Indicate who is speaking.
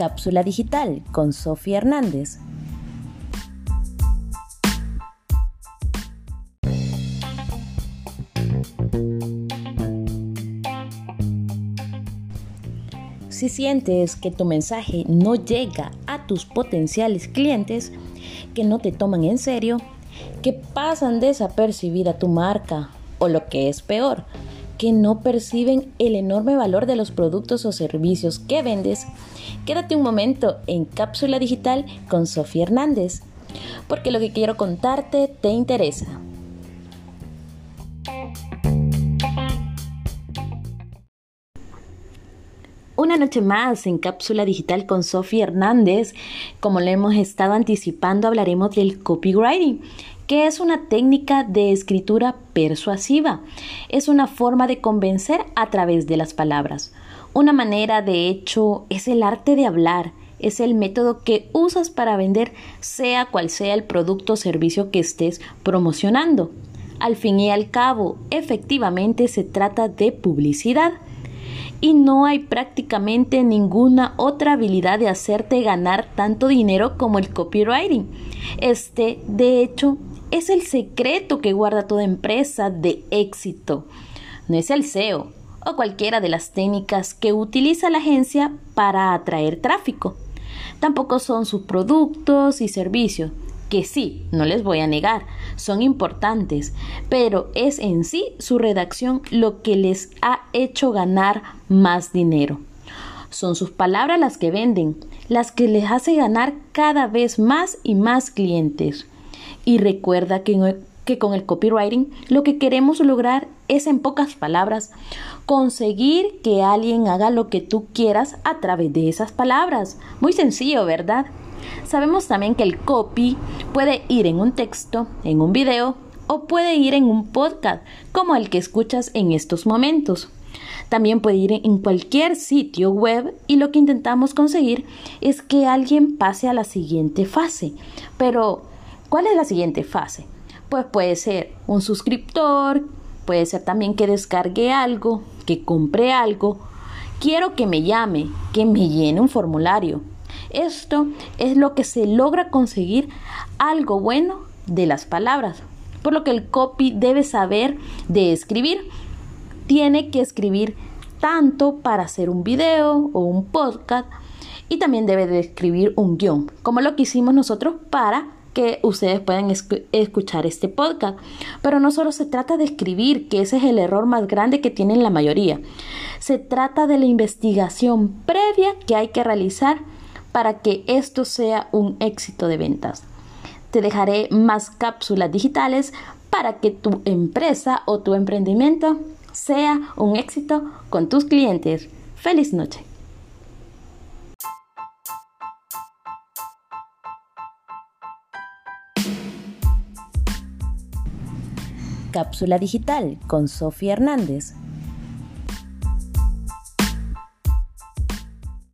Speaker 1: Cápsula Digital con Sofía Hernández. Si sientes que tu mensaje no llega a tus potenciales clientes, que no te toman en serio, que pasan desapercibida tu marca o lo que es peor, que no perciben el enorme valor de los productos o servicios que vendes, quédate un momento en Cápsula Digital con Sofía Hernández, porque lo que quiero contarte te interesa. Una noche más en Cápsula Digital con Sofía Hernández. Como le hemos estado anticipando, hablaremos del copywriting, que es una técnica de escritura persuasiva. Es una forma de convencer a través de las palabras. Una manera, de hecho, es el arte de hablar. Es el método que usas para vender sea cual sea el producto o servicio que estés promocionando. Al fin y al cabo, efectivamente se trata de publicidad y no hay prácticamente ninguna otra habilidad de hacerte ganar tanto dinero como el copywriting. Este, de hecho, es el secreto que guarda toda empresa de éxito. No es el SEO o cualquiera de las técnicas que utiliza la agencia para atraer tráfico. Tampoco son sus productos y servicios, que sí, no les voy a negar, son importantes, pero es en sí su redacción lo que les ha hecho ganar más dinero. Son sus palabras las que venden, las que les hace ganar cada vez más y más clientes. Y recuerda que, con el copywriting lo que queremos lograr es en pocas palabras conseguir que alguien haga lo que tú quieras a través de esas palabras. Muy sencillo, ¿verdad? Sabemos también que el copy puede ir en un texto, en un video o puede ir en un podcast como el que escuchas en estos momentos. También puede ir en cualquier sitio web y lo que intentamos conseguir es que alguien pase a la siguiente fase. Pero, ¿cuál es la siguiente fase? Pues puede ser un suscriptor, puede ser también que descargue algo, que compre algo. Quiero que me llame, que me llene un formulario, esto es lo que se logra conseguir algo bueno de las palabras. Por lo que el copy debe saber de escribir. Tiene que escribir tanto para hacer un video o un podcast y también debe de escribir un guion, como lo que hicimos nosotros para ustedes puedan escuchar este podcast. Pero no solo se trata de escribir, que ese es el error más grande que tienen la mayoría. Se trata de la investigación previa que hay que realizar para que esto sea un éxito de ventas. Te dejaré más cápsulas digitales para que tu empresa o tu emprendimiento sea un éxito con tus clientes. Feliz noche. Cápsula digital con Sofía Hernández